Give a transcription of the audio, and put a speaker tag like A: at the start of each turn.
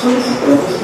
A: Please,